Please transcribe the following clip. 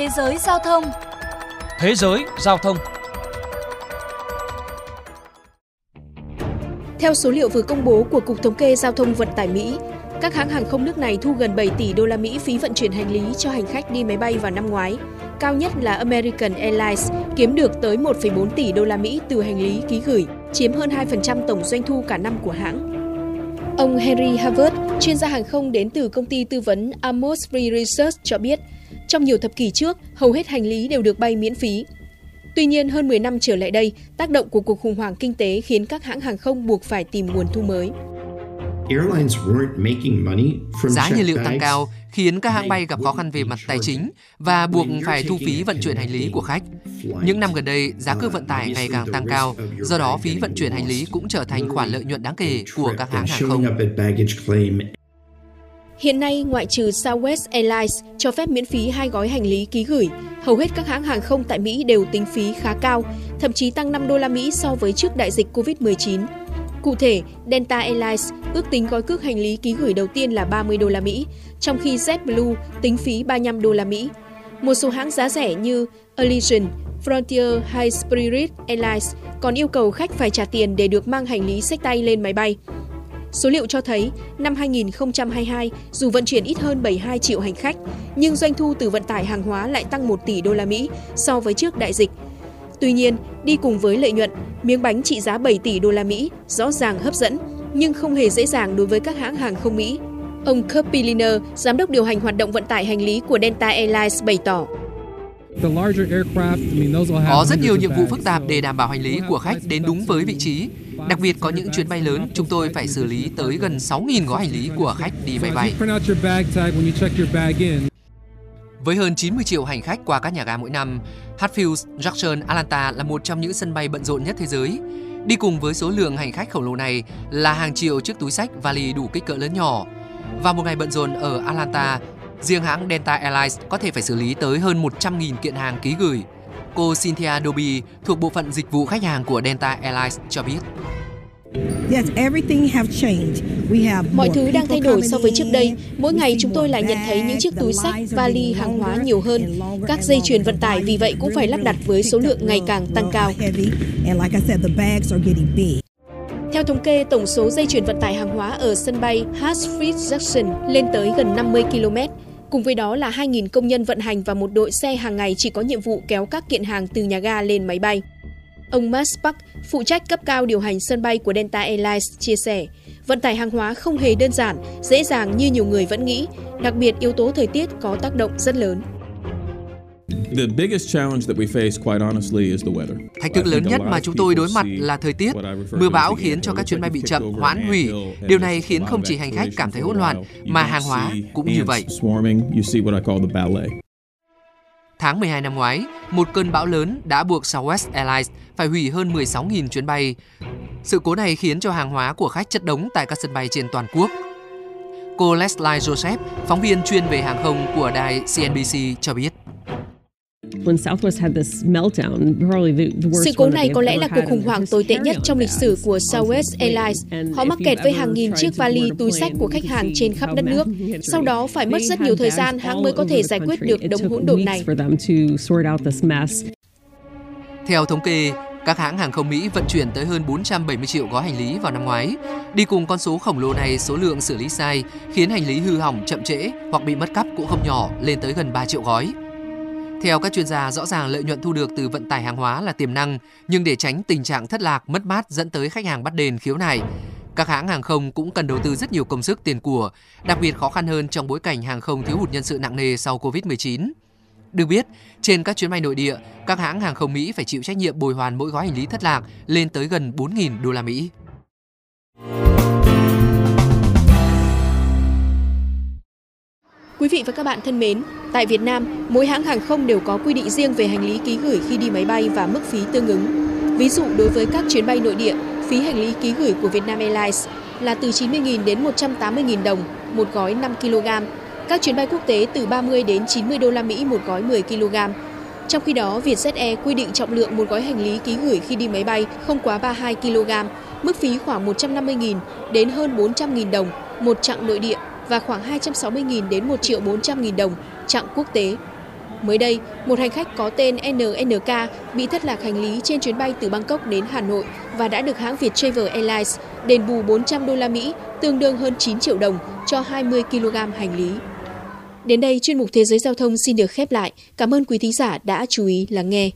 Thế giới giao thông Thế giới giao thông Theo số liệu vừa công bố của Cục Thống kê Giao thông Vận tải Mỹ, các hãng hàng không nước này thu gần 7 tỷ đô la Mỹ phí vận chuyển hành lý cho hành khách đi máy bay vào năm ngoái. Cao nhất là American Airlines kiếm được tới 1,4 tỷ đô la Mỹ từ hành lý ký gửi, chiếm hơn 2% tổng doanh thu cả năm của hãng. Ông Henry Harvard, chuyên gia hàng không đến từ công ty tư vấn Amos Free Research cho biết, trong nhiều thập kỷ trước, hầu hết hành lý đều được bay miễn phí. Tuy nhiên, hơn 10 năm trở lại đây, tác động của cuộc khủng hoảng kinh tế khiến các hãng hàng không buộc phải tìm nguồn thu mới. Giá nhiên liệu tăng cao khiến các hãng bay gặp khó khăn về mặt tài chính và buộc phải thu phí vận chuyển hành lý của khách. Những năm gần đây, giá cước vận tải ngày càng tăng cao, do đó phí vận chuyển hành lý cũng trở thành khoản lợi nhuận đáng kể của các hãng hàng không. Hiện nay, ngoại trừ Southwest Airlines cho phép miễn phí hai gói hành lý ký gửi, hầu hết các hãng hàng không tại Mỹ đều tính phí khá cao, thậm chí tăng 5 đô la Mỹ so với trước đại dịch Covid-19. Cụ thể, Delta Airlines ước tính gói cước hành lý ký gửi đầu tiên là 30 đô la Mỹ, trong khi JetBlue tính phí 35 đô la Mỹ. Một số hãng giá rẻ như Allegiant, Frontier hay Spirit Airlines còn yêu cầu khách phải trả tiền để được mang hành lý sách tay lên máy bay. Số liệu cho thấy, năm 2022, dù vận chuyển ít hơn 72 triệu hành khách, nhưng doanh thu từ vận tải hàng hóa lại tăng 1 tỷ đô la Mỹ so với trước đại dịch. Tuy nhiên, đi cùng với lợi nhuận, miếng bánh trị giá 7 tỷ đô la Mỹ rõ ràng hấp dẫn, nhưng không hề dễ dàng đối với các hãng hàng không Mỹ. Ông Kurt Piliner, giám đốc điều hành hoạt động vận tải hành lý của Delta Airlines bày tỏ. Có rất nhiều nhiệm vụ phức tạp để đảm bảo hành lý của khách đến đúng với vị trí. Đặc biệt có những chuyến bay lớn, chúng tôi phải xử lý tới gần 6.000 gói hành lý của khách đi máy bay. Với hơn 90 triệu hành khách qua các nhà ga mỗi năm, Hatfield Jackson Atlanta là một trong những sân bay bận rộn nhất thế giới. Đi cùng với số lượng hành khách khổng lồ này là hàng triệu chiếc túi sách vali đủ kích cỡ lớn nhỏ. Vào một ngày bận rộn ở Atlanta, riêng hãng Delta Airlines có thể phải xử lý tới hơn 100.000 kiện hàng ký gửi. Cô Cynthia Doby thuộc bộ phận dịch vụ khách hàng của Delta Airlines cho biết. Mọi thứ đang thay đổi so với trước đây. Mỗi ngày chúng tôi lại nhận thấy những chiếc túi sách, vali, hàng hóa nhiều hơn. Các dây chuyền vận tải vì vậy cũng phải lắp đặt với số lượng ngày càng tăng cao. Theo thống kê, tổng số dây chuyền vận tải hàng hóa ở sân bay Hartsfield Jackson lên tới gần 50 km. Cùng với đó là 2.000 công nhân vận hành và một đội xe hàng ngày chỉ có nhiệm vụ kéo các kiện hàng từ nhà ga lên máy bay. Ông Max Park, phụ trách cấp cao điều hành sân bay của Delta Airlines, chia sẻ, vận tải hàng hóa không hề đơn giản, dễ dàng như nhiều người vẫn nghĩ, đặc biệt yếu tố thời tiết có tác động rất lớn. Thách thức lớn nhất mà chúng tôi đối mặt là thời tiết. Mưa bão khiến cho các chuyến bay bị chậm, hoãn hủy. Điều này khiến không chỉ hành khách cảm thấy hỗn loạn, mà hàng hóa cũng như vậy. Tháng 12 năm ngoái, một cơn bão lớn đã buộc Southwest Airlines phải hủy hơn 16.000 chuyến bay. Sự cố này khiến cho hàng hóa của khách chất đống tại các sân bay trên toàn quốc. Cô Leslie Joseph, phóng viên chuyên về hàng không của đài CNBC cho biết. Sự cố này có lẽ là cuộc khủng hoảng tồi tệ nhất trong lịch sử của Southwest Airlines. Họ mắc kẹt với hàng nghìn chiếc vali, túi sách của khách hàng trên khắp đất nước. Sau đó phải mất rất nhiều thời gian hãng mới có thể giải quyết được đống hỗn độn này. Theo thống kê, các hãng hàng không Mỹ vận chuyển tới hơn 470 triệu gói hành lý vào năm ngoái. Đi cùng con số khổng lồ này, số lượng xử lý sai khiến hành lý hư hỏng chậm trễ hoặc bị mất cắp cũng không nhỏ, lên tới gần 3 triệu gói. Theo các chuyên gia, rõ ràng lợi nhuận thu được từ vận tải hàng hóa là tiềm năng, nhưng để tránh tình trạng thất lạc, mất mát dẫn tới khách hàng bắt đền khiếu nại, các hãng hàng không cũng cần đầu tư rất nhiều công sức tiền của, đặc biệt khó khăn hơn trong bối cảnh hàng không thiếu hụt nhân sự nặng nề sau Covid-19. Được biết, trên các chuyến bay nội địa, các hãng hàng không Mỹ phải chịu trách nhiệm bồi hoàn mỗi gói hành lý thất lạc lên tới gần 4.000 đô la Mỹ. Quý vị và các bạn thân mến, tại Việt Nam, mỗi hãng hàng không đều có quy định riêng về hành lý ký gửi khi đi máy bay và mức phí tương ứng. Ví dụ đối với các chuyến bay nội địa, phí hành lý ký gửi của Vietnam Airlines là từ 90.000 đến 180.000 đồng một gói 5 kg. Các chuyến bay quốc tế từ 30 đến 90 đô la Mỹ một gói 10 kg. Trong khi đó, Vietjet Air quy định trọng lượng một gói hành lý ký gửi khi đi máy bay không quá 32 kg, mức phí khoảng 150.000 đến hơn 400.000 đồng một chặng nội địa và khoảng 260.000 đến 1 triệu 400.000 đồng chặng quốc tế. Mới đây, một hành khách có tên NNK bị thất lạc hành lý trên chuyến bay từ Bangkok đến Hà Nội và đã được hãng Viettravel Airlines đền bù 400 đô la Mỹ, tương đương hơn 9 triệu đồng cho 20 kg hành lý. Đến đây chuyên mục Thế giới giao thông xin được khép lại. Cảm ơn quý thính giả đã chú ý lắng nghe.